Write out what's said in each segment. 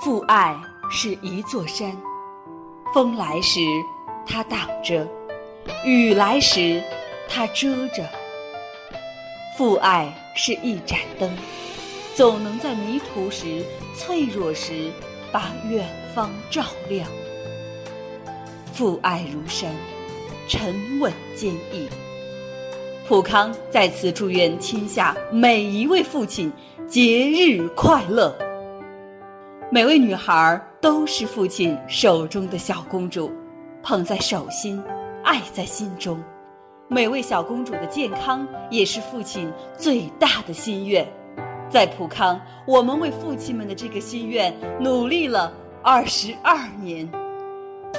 父爱是一座山，风来时它挡着，雨来时它遮着。父爱是一盏灯，总能在迷途时、脆弱时，把远方照亮。父爱如山，沉稳坚毅。普康在此祝愿天下每一位父亲节日快乐。每位女孩都是父亲手中的小公主，捧在手心，爱在心中。每位小公主的健康也是父亲最大的心愿。在普康，我们为父亲们的这个心愿努力了二十二年。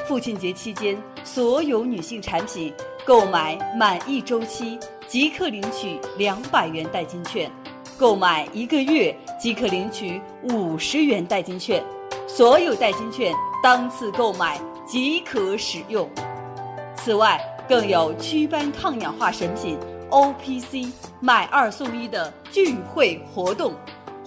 父亲节期间，所有女性产品购买满一周期即可领取两百元代金券。购买一个月即可领取五十元代金券，所有代金券当次购买即可使用。此外，更有祛斑抗氧化神品 O P C 买二送一的聚会活动，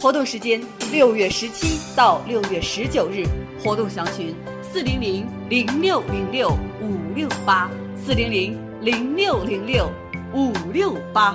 活动时间六月十七到六月十九日，活动详询四零零零六零六五六八四零零零六零六五六八。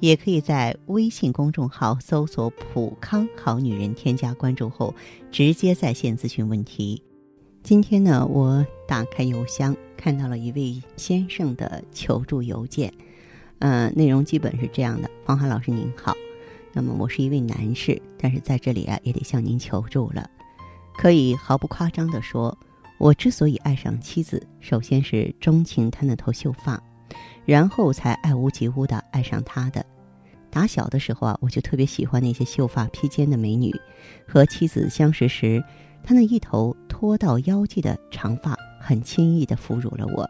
也可以在微信公众号搜索“普康好女人”，添加关注后直接在线咨询问题。今天呢，我打开邮箱看到了一位先生的求助邮件，呃，内容基本是这样的：黄海老师您好，那么我是一位男士，但是在这里啊也得向您求助了。可以毫不夸张地说，我之所以爱上妻子，首先是钟情她那头秀发。然后才爱屋及乌的爱上他的。打小的时候啊，我就特别喜欢那些秀发披肩的美女。和妻子相识时，她那一头拖到腰际的长发很轻易地俘虏了我。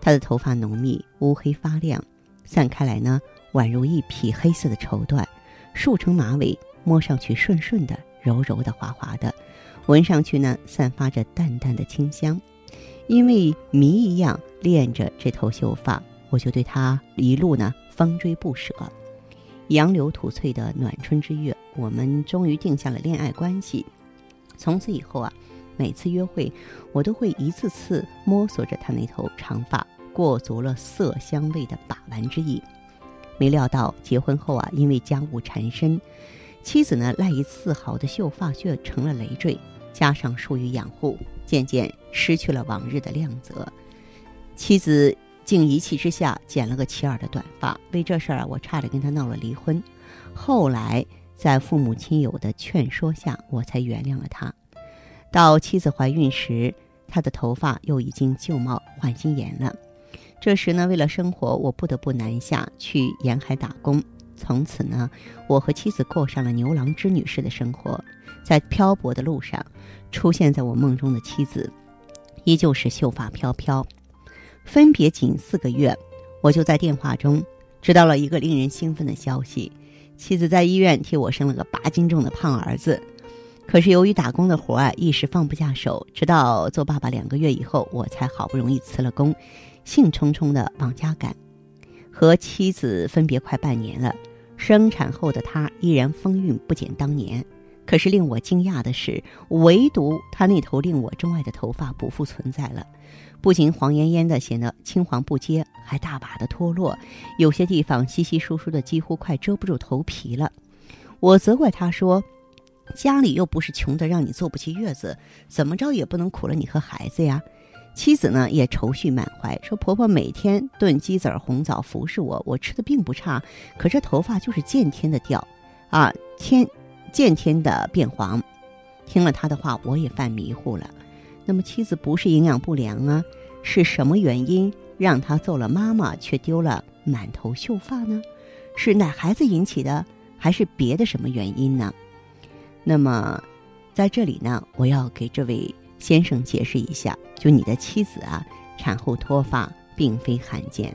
她的头发浓密、乌黑发亮，散开来呢，宛如一匹黑色的绸缎，束成马尾，摸上去顺顺的、柔柔的、滑滑的，闻上去呢，散发着淡淡的清香。因为谜一样恋着这头秀发。我就对他一路呢方追不舍，杨柳吐翠的暖春之月，我们终于定下了恋爱关系。从此以后啊，每次约会，我都会一次次摸索着他那头长发，过足了色香味的把玩之意。没料到结婚后啊，因为家务缠身，妻子呢赖以自豪的秀发却成了累赘，加上疏于养护，渐渐失去了往日的亮泽。妻子。竟一气之下剪了个齐耳的短发，为这事儿啊，我差点跟他闹了离婚。后来在父母亲友的劝说下，我才原谅了他。到妻子怀孕时，他的头发又已经旧貌换新颜了。这时呢，为了生活，我不得不南下去沿海打工。从此呢，我和妻子过上了牛郎织女式的生活。在漂泊的路上，出现在我梦中的妻子，依旧是秀发飘飘。分别仅四个月，我就在电话中知道了一个令人兴奋的消息：妻子在医院替我生了个八斤重的胖儿子。可是由于打工的活啊，一时放不下手，直到做爸爸两个月以后，我才好不容易辞了工，兴冲冲的往家赶。和妻子分别快半年了，生产后的他依然风韵不减当年。可是令我惊讶的是，唯独他那头令我钟爱的头发不复存在了。不仅黄艳艳的显得青黄不接，还大把的脱落，有些地方稀稀疏疏的，几乎快遮不住头皮了。我责怪他说：“家里又不是穷的让你坐不起月子，怎么着也不能苦了你和孩子呀。”妻子呢也愁绪满怀，说：“婆婆每天炖鸡子儿红枣服侍我，我吃的并不差，可这头发就是见天的掉，啊，天，见天的变黄。”听了他的话，我也犯迷糊了。那么妻子不是营养不良啊？是什么原因让他做了妈妈却丢了满头秀发呢？是奶孩子引起的，还是别的什么原因呢？那么，在这里呢，我要给这位先生解释一下，就你的妻子啊，产后脱发并非罕见，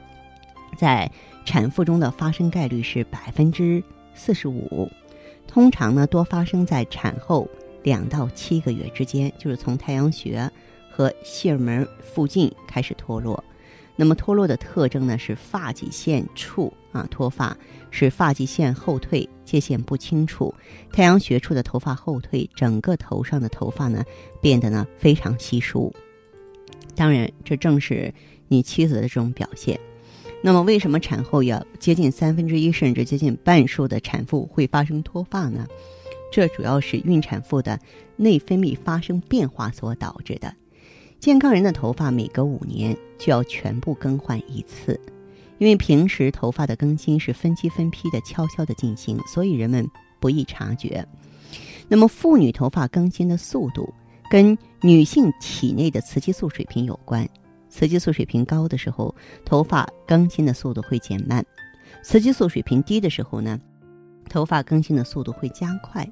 在产妇中的发生概率是百分之四十五，通常呢多发生在产后两到七个月之间，就是从太阳穴和泄儿门附近开始脱落。那么脱落的特征呢是发际线处啊脱发，是发际线后退，界限不清楚，太阳穴处的头发后退，整个头上的头发呢变得呢非常稀疏。当然，这正是你妻子的这种表现。那么，为什么产后要接近三分之一甚至接近半数的产妇会发生脱发呢？这主要是孕产妇的内分泌发生变化所导致的。健康人的头发每隔五年就要全部更换一次，因为平时头发的更新是分期分批的悄悄的进行，所以人们不易察觉。那么，妇女头发更新的速度跟女性体内的雌激素水平有关。雌激素水平高的时候，头发更新的速度会减慢；雌激素水平低的时候呢，头发更新的速度会加快。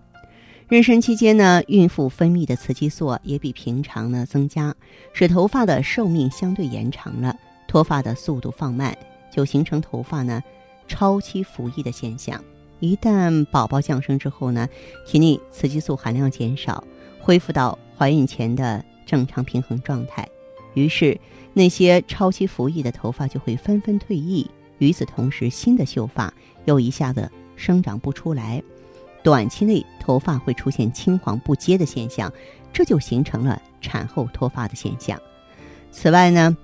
妊娠期间呢，孕妇分泌的雌激素也比平常呢增加，使头发的寿命相对延长了，脱发的速度放慢，就形成头发呢超期服役的现象。一旦宝宝降生之后呢，体内雌激素含量减少，恢复到怀孕前的正常平衡状态，于是那些超期服役的头发就会纷纷退役。与此同时，新的秀发又一下子生长不出来。短期内头发会出现青黄不接的现象，这就形成了产后脱发的现象。此外呢，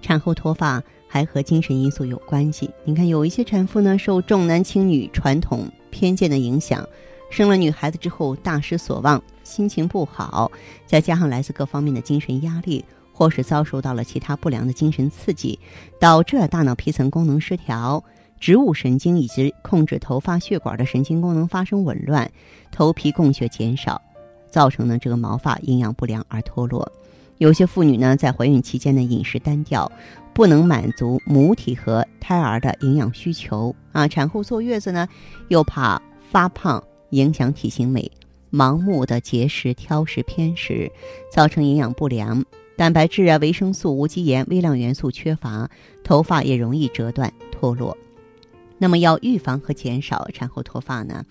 产后脱发还和精神因素有关系。你看，有一些产妇呢受重男轻女传统偏见的影响，生了女孩子之后大失所望，心情不好，再加上来自各方面的精神压力，或是遭受到了其他不良的精神刺激，导致了大脑皮层功能失调。植物神经以及控制头发血管的神经功能发生紊乱，头皮供血减少，造成呢这个毛发营养不良而脱落。有些妇女呢在怀孕期间呢饮食单调，不能满足母体和胎儿的营养需求啊。产后坐月子呢，又怕发胖影响体型美，盲目的节食挑食偏食，造成营养不良，蛋白质啊、维生素、无机盐、微量元素缺乏，头发也容易折断脱落。那么要预防和减少产后脱发呢？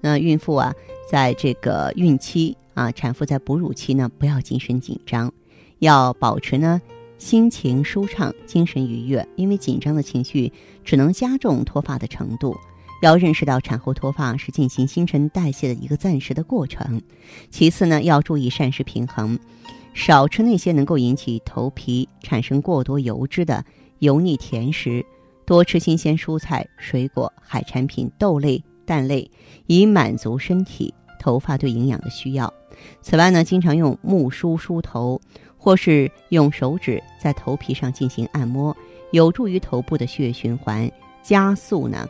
那孕妇啊，在这个孕期啊，产妇在哺乳期呢，不要精神紧张，要保持呢心情舒畅、精神愉悦，因为紧张的情绪只能加重脱发的程度。要认识到产后脱发是进行新陈代谢的一个暂时的过程。其次呢，要注意膳食平衡，少吃那些能够引起头皮产生过多油脂的油腻甜食。多吃新鲜蔬菜、水果、海产品、豆类、蛋类，以满足身体头发对营养的需要。此外呢，经常用木梳梳头，或是用手指在头皮上进行按摩，有助于头部的血液循环，加速呢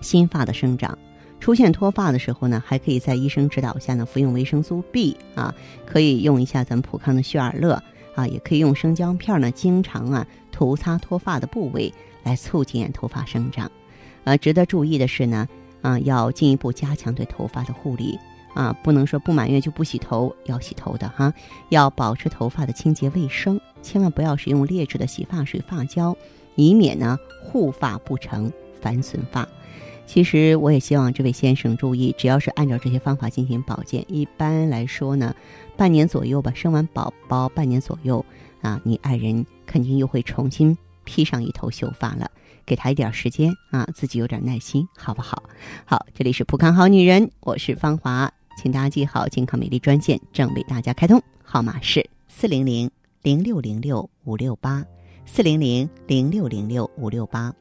新发的生长。出现脱发的时候呢，还可以在医生指导下呢服用维生素 B 啊，可以用一下咱们普康的旭尔乐啊，也可以用生姜片呢，经常啊涂擦脱发的部位。来促进头发生长，呃，值得注意的是呢，啊，要进一步加强对头发的护理，啊，不能说不满月就不洗头，要洗头的哈，要保持头发的清洁卫生，千万不要使用劣质的洗发水、发胶，以免呢护发不成反损发。其实我也希望这位先生注意，只要是按照这些方法进行保健，一般来说呢，半年左右吧，生完宝宝半年左右，啊，你爱人肯定又会重新。披上一头秀发了，给他一点时间啊，自己有点耐心，好不好？好，这里是浦康好女人，我是芳华，请大家记好健康美丽专线正为大家开通，号码是四零零零六零六五六八，四零零零六零六五六八。